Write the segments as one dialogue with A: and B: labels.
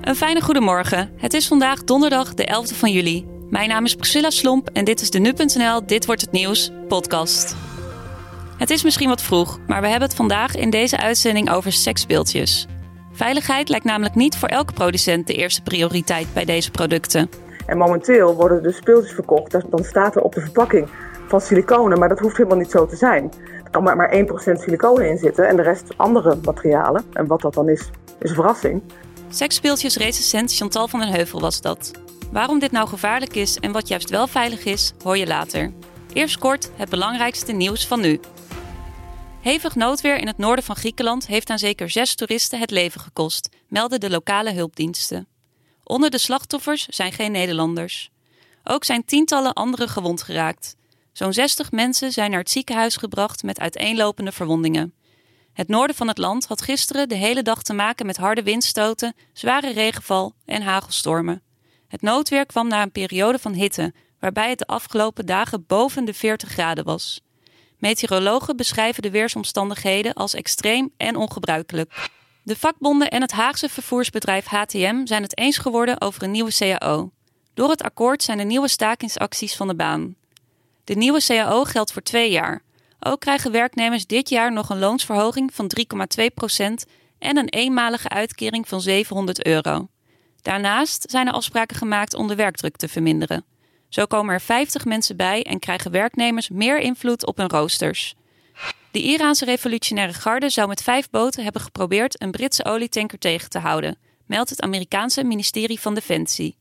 A: Een fijne goedemorgen. Het is vandaag donderdag de 11e van juli. Mijn naam is Priscilla Slomp en dit is de Nu.nl Dit Wordt Het Nieuws podcast. Het is misschien wat vroeg, maar we hebben het vandaag in deze uitzending over seksspeeltjes. Veiligheid lijkt namelijk niet voor elke producent de eerste prioriteit bij deze producten.
B: En momenteel worden de speeltjes verkocht, dan staat er op de verpakking van siliconen, maar dat hoeft helemaal niet zo te zijn. Er kan maar, maar 1% siliconen in zitten en de rest andere materialen. En wat dat dan is, is een verrassing.
A: Seksspeeltjesrecensent Chantal van den Heuvel was dat. Waarom dit nou gevaarlijk is en wat juist wel veilig is, hoor je later. Eerst kort het belangrijkste nieuws van nu. Hevig noodweer in het noorden van Griekenland heeft aan zeker zes toeristen het leven gekost, melden de lokale hulpdiensten. Onder de slachtoffers zijn geen Nederlanders. Ook zijn tientallen anderen gewond geraakt. Zo'n 60 mensen zijn naar het ziekenhuis gebracht met uiteenlopende verwondingen. Het noorden van het land had gisteren de hele dag te maken met harde windstoten, zware regenval en hagelstormen. Het noodweer kwam na een periode van hitte, waarbij het de afgelopen dagen boven de 40 graden was. Meteorologen beschrijven de weersomstandigheden als extreem en ongebruikelijk. De vakbonden en het Haagse vervoersbedrijf HTM zijn het eens geworden over een nieuwe CAO. Door het akkoord zijn de nieuwe stakingsacties van de baan. De nieuwe CAO geldt voor twee jaar. Ook krijgen werknemers dit jaar nog een loonsverhoging van 3,2% en een eenmalige uitkering van 700 euro. Daarnaast zijn er afspraken gemaakt om de werkdruk te verminderen. Zo komen er 50 mensen bij en krijgen werknemers meer invloed op hun roosters. De Iraanse revolutionaire garde zou met vijf boten hebben geprobeerd een Britse olietanker tegen te houden, meldt het Amerikaanse ministerie van Defensie.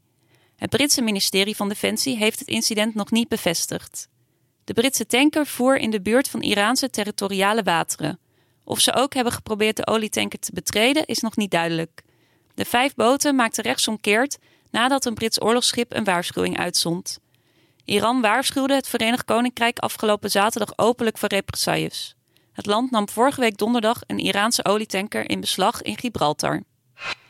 A: Het Britse ministerie van Defensie heeft het incident nog niet bevestigd. De Britse tanker voer in de buurt van Iraanse territoriale wateren. Of ze ook hebben geprobeerd de olietanker te betreden is nog niet duidelijk. De vijf boten maakten rechtsomkeerd nadat een Brits oorlogsschip een waarschuwing uitzond. Iran waarschuwde het Verenigd Koninkrijk afgelopen zaterdag openlijk voor represailles. Het land nam vorige week donderdag een Iraanse olietanker in beslag in Gibraltar.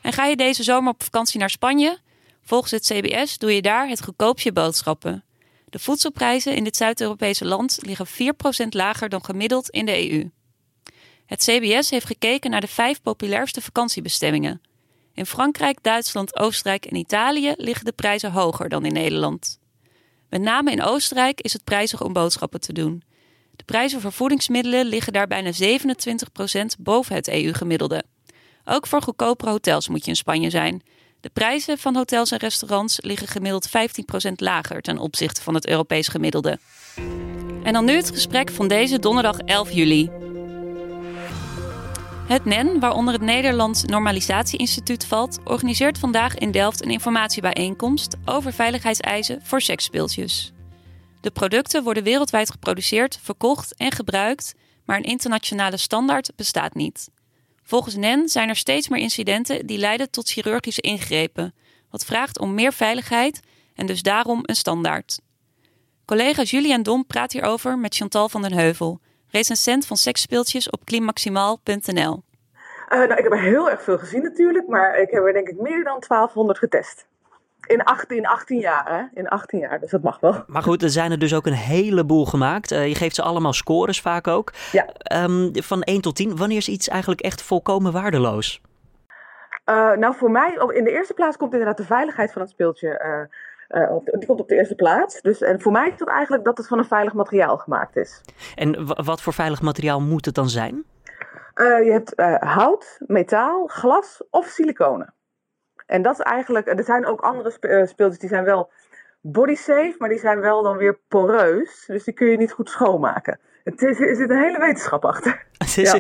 A: En ga je deze zomer op vakantie naar Spanje? Volgens het CBS doe je daar het goedkoopje boodschappen. De voedselprijzen in dit Zuid-Europese land liggen 4% lager dan gemiddeld in de EU. Het CBS heeft gekeken naar de vijf populairste vakantiebestemmingen. In Frankrijk, Duitsland, Oostenrijk en Italië liggen de prijzen hoger dan in Nederland. Met name in Oostenrijk is het prijzig om boodschappen te doen. De prijzen voor voedingsmiddelen liggen daar bijna 27% boven het EU-gemiddelde. Ook voor goedkopere hotels moet je in Spanje zijn. De prijzen van hotels en restaurants liggen gemiddeld 15% lager ten opzichte van het Europees gemiddelde. En dan nu het gesprek van deze donderdag 11 juli. Het NEN, waaronder het Nederlands Normalisatie-instituut valt, organiseert vandaag in Delft een informatiebijeenkomst over veiligheidseisen voor seksspeeltjes. De producten worden wereldwijd geproduceerd, verkocht en gebruikt, maar een internationale standaard bestaat niet. Volgens NEN zijn er steeds meer incidenten die leiden tot chirurgische ingrepen, wat vraagt om meer veiligheid en dus daarom een standaard. Collega Julian Dom praat hierover met Chantal van den Heuvel, recensent van seksspeeltjes op klimaximaal.nl.
B: Uh, nou, ik heb er heel erg veel gezien natuurlijk, maar ik heb er denk ik meer dan 1200 getest. In 18, 18 jaar, hè? In 18 jaar, dus dat mag wel.
C: Maar goed, er zijn er dus ook een heleboel gemaakt. Uh, je geeft ze allemaal scores vaak ook.
B: Ja.
C: Um, van 1 tot 10, wanneer is iets eigenlijk echt volkomen waardeloos?
B: Uh, nou, voor mij, in de eerste plaats komt inderdaad de veiligheid van het speeltje. Uh, die komt op de eerste plaats. Dus, en voor mij is dat eigenlijk dat het van een veilig materiaal gemaakt is.
C: En wat voor veilig materiaal moet het dan zijn?
B: je hebt hout, metaal, glas of siliconen. En dat is eigenlijk, er zijn ook andere eh, speeltjes die zijn wel body safe, maar die zijn wel dan weer poreus. Dus die kun je niet goed schoonmaken. Het is, er zit een hele wetenschap achter.
C: ja.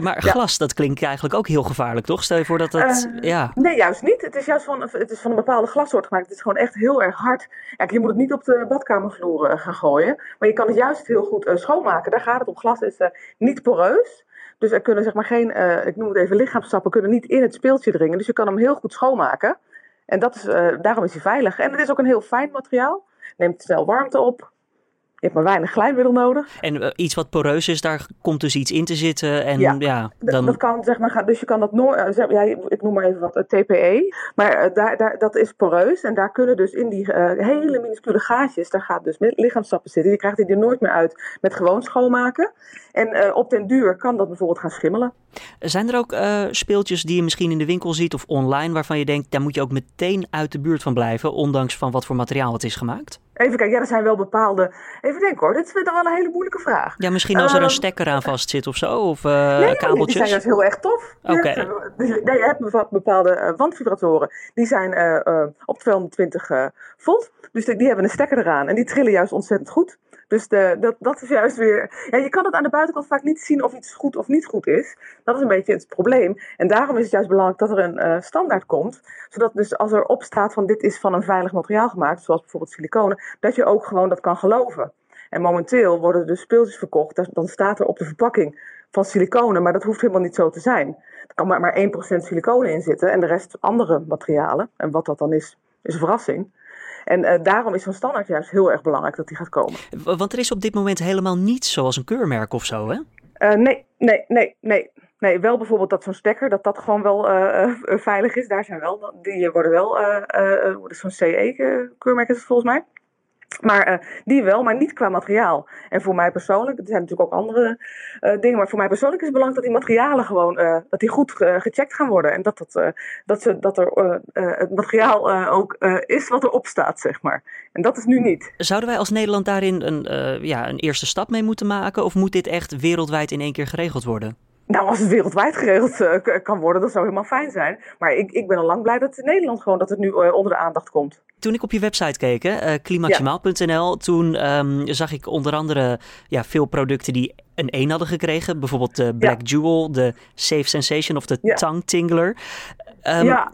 C: Maar glas, dat klinkt eigenlijk ook heel gevaarlijk, toch? Stel je voor dat dat...
B: Uh, ja. Nee, juist niet. Het is juist van, het is van een bepaalde glassoort gemaakt. Het is gewoon echt heel erg hard. Kijk, je moet het niet op de badkamervloer uh, gaan gooien. Maar je kan het juist heel goed uh, schoonmaken. Daar gaat het om. Glas is niet poreus. Dus er kunnen zeg maar geen, uh, ik noem het even lichaamstappen, kunnen niet in het speeltje dringen. Dus je kan hem heel goed schoonmaken. En dat is, uh, daarom is hij veilig. En het is ook een heel fijn materiaal. Neemt snel warmte op. Je hebt maar weinig glijmiddel nodig.
C: En uh, iets wat poreus is, daar komt dus iets in te zitten. En ja, ja
B: dan... dat kan zeg maar, dus je kan dat nooit, uh, ja, ik noem maar even wat, uh, TPE. Maar daar, daar, dat is poreus en daar kunnen dus in die hele minuscule gaatjes, daar gaat dus lichaamstappen zitten. Je krijgt die er nooit meer uit met gewoon schoonmaken. En op den duur kan dat bijvoorbeeld gaan schimmelen.
C: Zijn er ook speeltjes die je misschien in de winkel ziet of online, waarvan je denkt, daar moet je ook meteen uit de buurt van blijven, ondanks van wat voor materiaal het is gemaakt?
B: Even kijken, ja, er zijn wel bepaalde. Even denken hoor, dit is wel een hele moeilijke vraag.
C: Ja, misschien als er een ehm, stekker aan vast zit of zo, of uh, nee, kabeltjes.
B: die zijn dus heel erg tof.
C: Oké. Okay.
B: Nee, je hebt bepaalde uh, wandvibratoren. Die zijn uh, op 220 volt. Dus die, die hebben een stekker eraan en die trillen juist ontzettend goed. Dus dat, dat is juist weer. Ja, je kan het aan de buitenkant vaak niet zien of iets goed of niet goed is. Dat is een beetje het probleem. En daarom is het juist belangrijk dat er een uh, standaard komt. Zodat dus als er op staat van dit is van een veilig materiaal gemaakt, zoals bijvoorbeeld siliconen, dat je ook gewoon dat kan geloven. En momenteel worden dus speeltjes verkocht. Dan staat er op de verpakking van siliconen, maar dat hoeft helemaal niet zo te zijn. Er kan maar, maar 1% siliconen in zitten en de rest andere materialen. En wat dat dan is, is een verrassing. En uh, daarom is zo'n standaard juist heel erg belangrijk dat die gaat komen.
C: Want er is op dit moment helemaal niets zoals een keurmerk of zo, hè?
B: Uh, nee, nee, nee, nee. Nee, wel bijvoorbeeld dat zo'n stekker, dat dat gewoon wel uh, veilig is. Daar zijn wel, die worden wel, zo'n CE-keurmerk is het volgens mij. Maar uh, die wel, maar niet qua materiaal. En voor mij persoonlijk, er zijn natuurlijk ook andere uh, dingen, maar voor mij persoonlijk is het belangrijk dat die materialen gewoon, uh, dat die goed gecheckt gaan worden. En dat, dat, dat, ze, dat er het materiaal ook is wat erop staat, zeg maar. En dat is nu niet.
C: Zouden wij als Nederland daarin een, ja, een eerste stap mee moeten maken? Of moet dit echt wereldwijd in één keer geregeld worden?
B: Nou, als het wereldwijd geregeld uh, kan worden, dat zou helemaal fijn zijn. Maar ik, ik ben al lang blij dat het in Nederland gewoon dat het nu uh, onder de aandacht komt.
C: Toen ik op je website keek, uh, klimaatjemaal.nl, toen um, zag ik onder andere ja, veel producten die een 1 hadden gekregen. Bijvoorbeeld de Black ja. Jewel, de Safe Sensation of de ja. Tongue Tingler. Um, ja.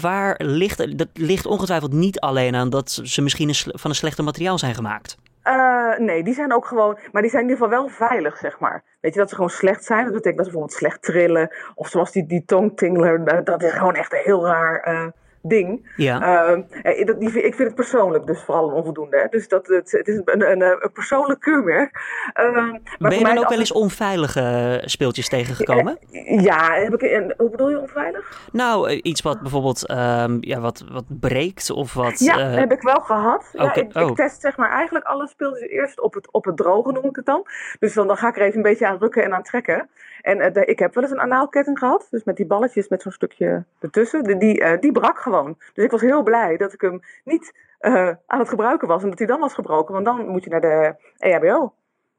C: Waar ligt, dat ligt ongetwijfeld niet alleen aan dat ze misschien een van een slechter materiaal zijn gemaakt.
B: Uh, nee, die zijn ook gewoon, maar die zijn in ieder geval wel veilig, zeg maar. Weet je, dat ze gewoon slecht zijn. Dat betekent dat ze bijvoorbeeld slecht trillen. Of zoals die, die tongtingler, dat is gewoon echt heel raar uh, ding.
C: Ja.
B: Uh, dat, die, ik vind het persoonlijk dus vooral een onvoldoende. Hè? Dus dat, het, het is een, een, een persoonlijk keurmerk.
C: Uh, ben je dan ook wel eens onveilige speeltjes tegengekomen?
B: Ja, heb ik, en, hoe bedoel je onveilig?
C: Nou, iets wat bijvoorbeeld um, ja, wat, wat breekt of wat...
B: Ja, uh... heb ik wel gehad. Okay. Ja, ik, oh. ik, test zeg maar eigenlijk alle speeltjes eerst op het, op het droge, noem ik het dan. Dus dan, dan ga ik er even een beetje aan rukken en aan trekken. En uh, de, ik heb wel eens een anaalketting gehad. Dus met die balletjes met zo'n stukje ertussen. Die, die, uh, die brak gewoon. Dus ik was heel blij dat ik hem niet uh, aan het gebruiken was. En dat hij dan was gebroken. Want dan moet je naar de EHBO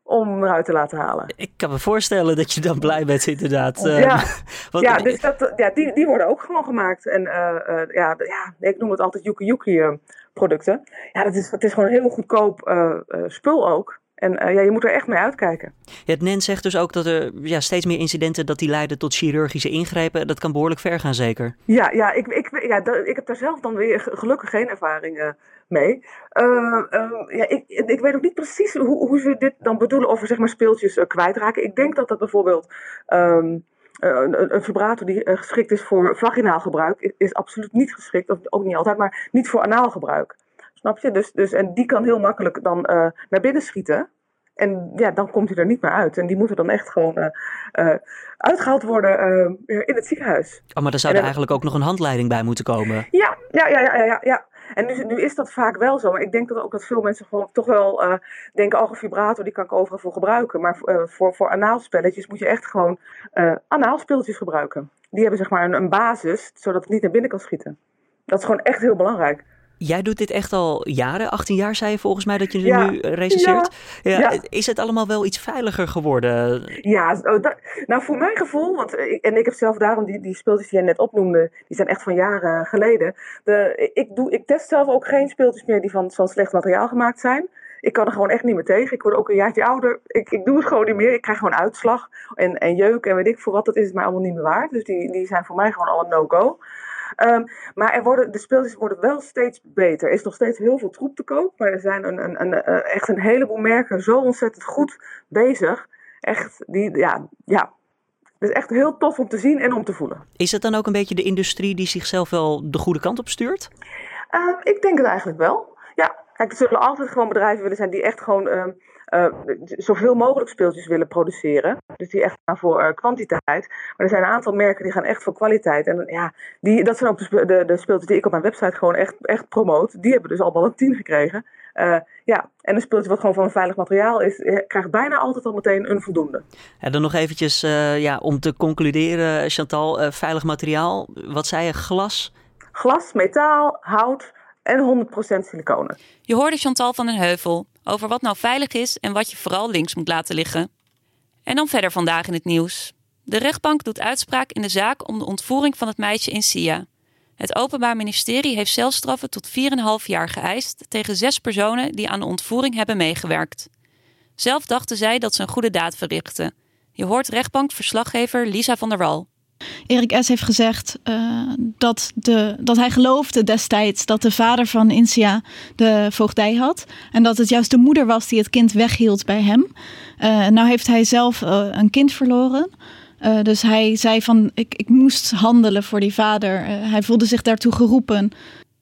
B: om eruit te laten halen.
C: Ik kan me voorstellen dat je dan blij bent, inderdaad.
B: Ja, want, ja, dus dat, ja die, die worden ook gewoon gemaakt. En uh, uh, ja, ja, ik noem het altijd Yuki Yuki producten. Ja, dat is, het is gewoon heel goedkoop uh, spul ook. En uh, ja, je moet er echt mee uitkijken.
C: Ja, het NEN zegt dus ook dat er ja, steeds meer incidenten dat die leiden tot chirurgische ingrepen. Dat kan behoorlijk ver gaan, zeker?
B: Ja, ja, ik, ik, ja ik heb daar zelf dan weer gelukkig geen ervaring mee. Uh, ja, ik, ik weet ook niet precies hoe, hoe ze dit dan bedoelen over zeg maar, speeltjes kwijtraken. Ik denk dat dat bijvoorbeeld... Um, een, een, vibrator die geschikt is voor vaginaal gebruik, is, is absoluut niet geschikt, of ook niet altijd, maar niet voor anaal gebruik. Snap je? Dus, dus, en die kan heel makkelijk dan uh, naar binnen schieten. En ja, dan komt hij er niet meer uit. En die moeten dan echt gewoon uh, uh, uitgehaald worden in het ziekenhuis.
C: Oh, maar er zou er eigenlijk ook nog een handleiding bij moeten komen.
B: Ja, ja, ja, ja, ja. ja. En nu, nu is dat vaak wel zo. Maar ik denk dat ook dat veel mensen gewoon toch wel uh, denken: oh, een vibrator, die kan ik overal voor gebruiken. Maar uh, voor, voor anaalspelletjes moet je echt gewoon uh, anaalspelletjes gebruiken. Die hebben zeg maar een, een basis, zodat het niet naar binnen kan schieten. Dat is gewoon echt heel belangrijk.
C: Jij doet dit echt al jaren, 18 jaar zei je volgens mij dat je er nu eh, recenseert. Ja, ja, Is het allemaal wel iets veiliger geworden?
B: Ja, oh, dat, nou voor mijn gevoel, want en ik heb zelf daarom die, die speeltjes die jij net opnoemde, die zijn echt van jaren geleden. De, ik, doe, ik test zelf ook geen speeltjes meer die van, van slecht materiaal gemaakt zijn. Ik kan er gewoon echt niet meer tegen. Ik word ook een jaartje ouder. Ik, ik doe het gewoon niet meer. Ik krijg gewoon uitslag en, en jeuk en weet ik voor wat. Dat is het mij allemaal niet meer waard. Dus die, die zijn voor mij gewoon al een no-go. Um, maar er worden, de speeltjes worden wel steeds beter. Er is nog steeds heel veel troep te koop. Maar er zijn een, een, een, eh, echt een heleboel merken zo ontzettend goed bezig. Echt, die, ja, ja. Het is echt heel tof om te zien en om te voelen.
C: Is het dan ook een beetje de industrie die zichzelf wel de goede kant op stuurt?
B: Um, ik denk het eigenlijk wel. Ja, Kijk, er zullen altijd gewoon bedrijven willen zijn die echt gewoon uh, uh, zoveel mogelijk speeltjes willen produceren. Dus die echt gaan voor uh, kwantiteit. Maar er zijn een aantal merken die gaan echt voor kwaliteit. En ja, die, dat zijn ook de, de, de speeltjes die ik op mijn website gewoon echt, echt promoot. Die hebben dus allemaal een 10 gekregen. Uh, ja, en een speeltje wat gewoon van een veilig materiaal is, krijgt bijna altijd al meteen een voldoende.
C: En dan nog eventjes uh, ja, om te concluderen, Chantal, uh, veilig materiaal. Wat zei je, glas?
B: Glas, metaal, hout en 100% siliconen.
A: Je hoorde Chantal van den Heuvel over wat nou veilig is en wat je vooral links moet laten liggen. En dan verder vandaag in het nieuws. De rechtbank doet uitspraak in de zaak om de ontvoering van het meisje in Sia. Het Openbaar Ministerie heeft celstraffen tot 4,5 jaar geëist tegen zes personen die aan de ontvoering hebben meegewerkt. Zelf dachten zij dat ze een goede daad verrichten. Je hoort rechtbankverslaggever Lisa van der Wal.
D: Erik S. heeft gezegd uh, dat, de, dat hij geloofde destijds dat de vader van Insia de voogdij had. En dat het juist de moeder was die het kind weghield bij hem. Uh, nou heeft hij zelf uh, een kind verloren. Dus hij zei van ik, ik moest handelen voor die vader. Hij voelde zich daartoe geroepen.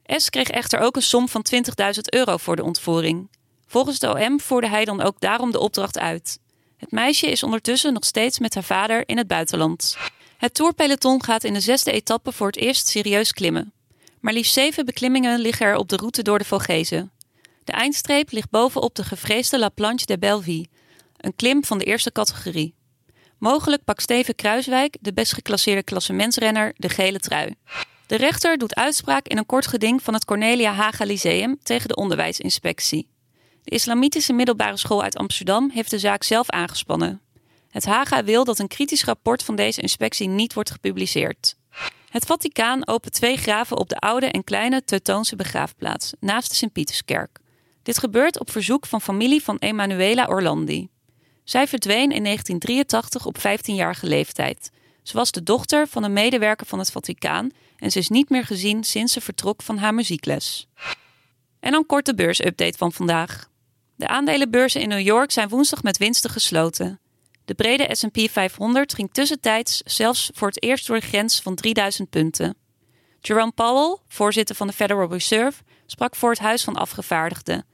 A: S kreeg echter ook een som van 20.000 euro voor de ontvoering. Volgens de OM voerde hij dan ook daarom de opdracht uit. Het meisje is ondertussen nog steeds met haar vader in het buitenland. Het tourpeloton gaat in de zesde etappe voor het eerst serieus klimmen. Maar liefst zeven beklimmingen liggen er op de route door de Vogezen. De eindstreep ligt bovenop de gevreesde La Planche de Belleville, een klim van de eerste categorie. Mogelijk pakt Steven Kruiswijk, de best geclasseerde klassementsrenner, de gele trui. De rechter doet uitspraak in een kort geding van het Cornelia Haga Lyceum tegen de onderwijsinspectie. De Islamitische middelbare school uit Amsterdam heeft de zaak zelf aangespannen. Het Haga wil dat een kritisch rapport van deze inspectie niet wordt gepubliceerd. Het Vaticaan opent twee graven op de oude en kleine Teutoonse begraafplaats naast de Sint-Pieterskerk. Dit gebeurt op verzoek van familie van Emanuela Orlandi. Zij verdween in 1983 op 15-jarige leeftijd. Ze was de dochter van een medewerker van het Vaticaan en ze is niet meer gezien sinds ze vertrok van haar muziekles. En dan kort de beursupdate van vandaag. De aandelenbeurzen in New York zijn woensdag met winsten gesloten. De brede S&P 500 ging tussentijds zelfs voor het eerst door de grens van 3000 punten. Jerome Powell, voorzitter van de Federal Reserve, sprak voor het Huis van Afgevaardigden.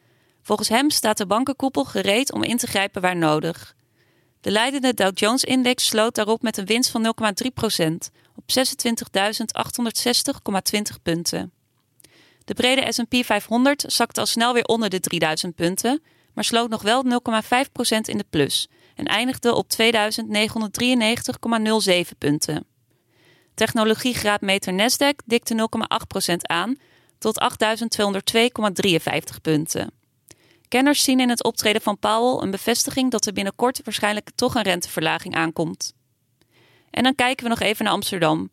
A: Volgens hem staat de bankenkoepel gereed om in te grijpen waar nodig. De leidende Dow Jones-index sloot daarop met een winst van 0,3% op 26.860,20 punten. De brede S&P 500 zakte al snel weer onder de 3000 punten, maar sloot nog wel 0,5% in de plus en eindigde op 2.993,07 punten. Technologiegraadmeter Nasdaq dikte 0,8% aan tot 8.202,53 punten. Kenners zien in het optreden van Powell een bevestiging dat er binnenkort waarschijnlijk toch een renteverlaging aankomt. En dan kijken we nog even naar Amsterdam.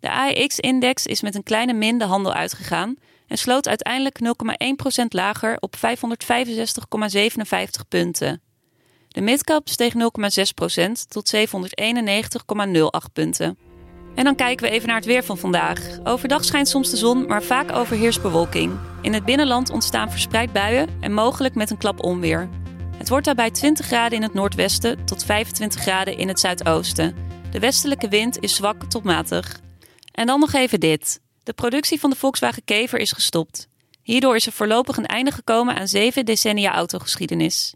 A: De AEX-index is met een kleine min de handel uitgegaan en sloot uiteindelijk 0,1% lager op 565,57 punten. De midcap steeg 0,6% tot 791,08 punten. En dan kijken we even naar het weer van vandaag. Overdag schijnt soms de zon, maar vaak overheerst bewolking. In het binnenland ontstaan verspreid buien en mogelijk met een klap onweer. Het wordt daarbij 20 graden in het noordwesten tot 25 graden in het zuidoosten. De westelijke wind is zwak tot matig. En dan nog even dit. De productie van de Volkswagen Kever is gestopt. Hierdoor is er voorlopig een einde gekomen aan zeven decennia autogeschiedenis.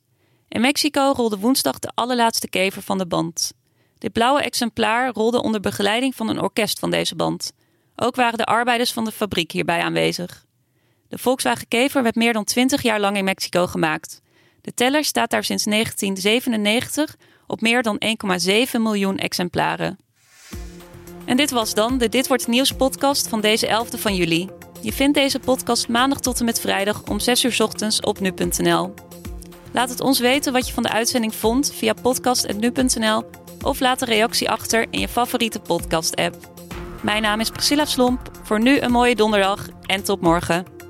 A: In Mexico rolde woensdag de allerlaatste kever van de band. Dit blauwe exemplaar rolde onder begeleiding van een orkest van deze band. Ook waren de arbeiders van de fabriek hierbij aanwezig. De Volkswagen Kever werd meer dan 20 jaar lang in Mexico gemaakt. De teller staat daar sinds 1997 op meer dan 1,7 miljoen exemplaren. En dit was dan de Dit Wordt Nieuws podcast van deze 11e van juli. Je vindt deze podcast maandag tot en met vrijdag om 6 uur ochtends op nu.nl. Laat het ons weten wat je van de uitzending vond via podcast.nu.nl of laat een reactie achter in je favoriete podcast-app. Mijn naam is Priscilla Slomp. Voor nu een mooie donderdag en tot morgen.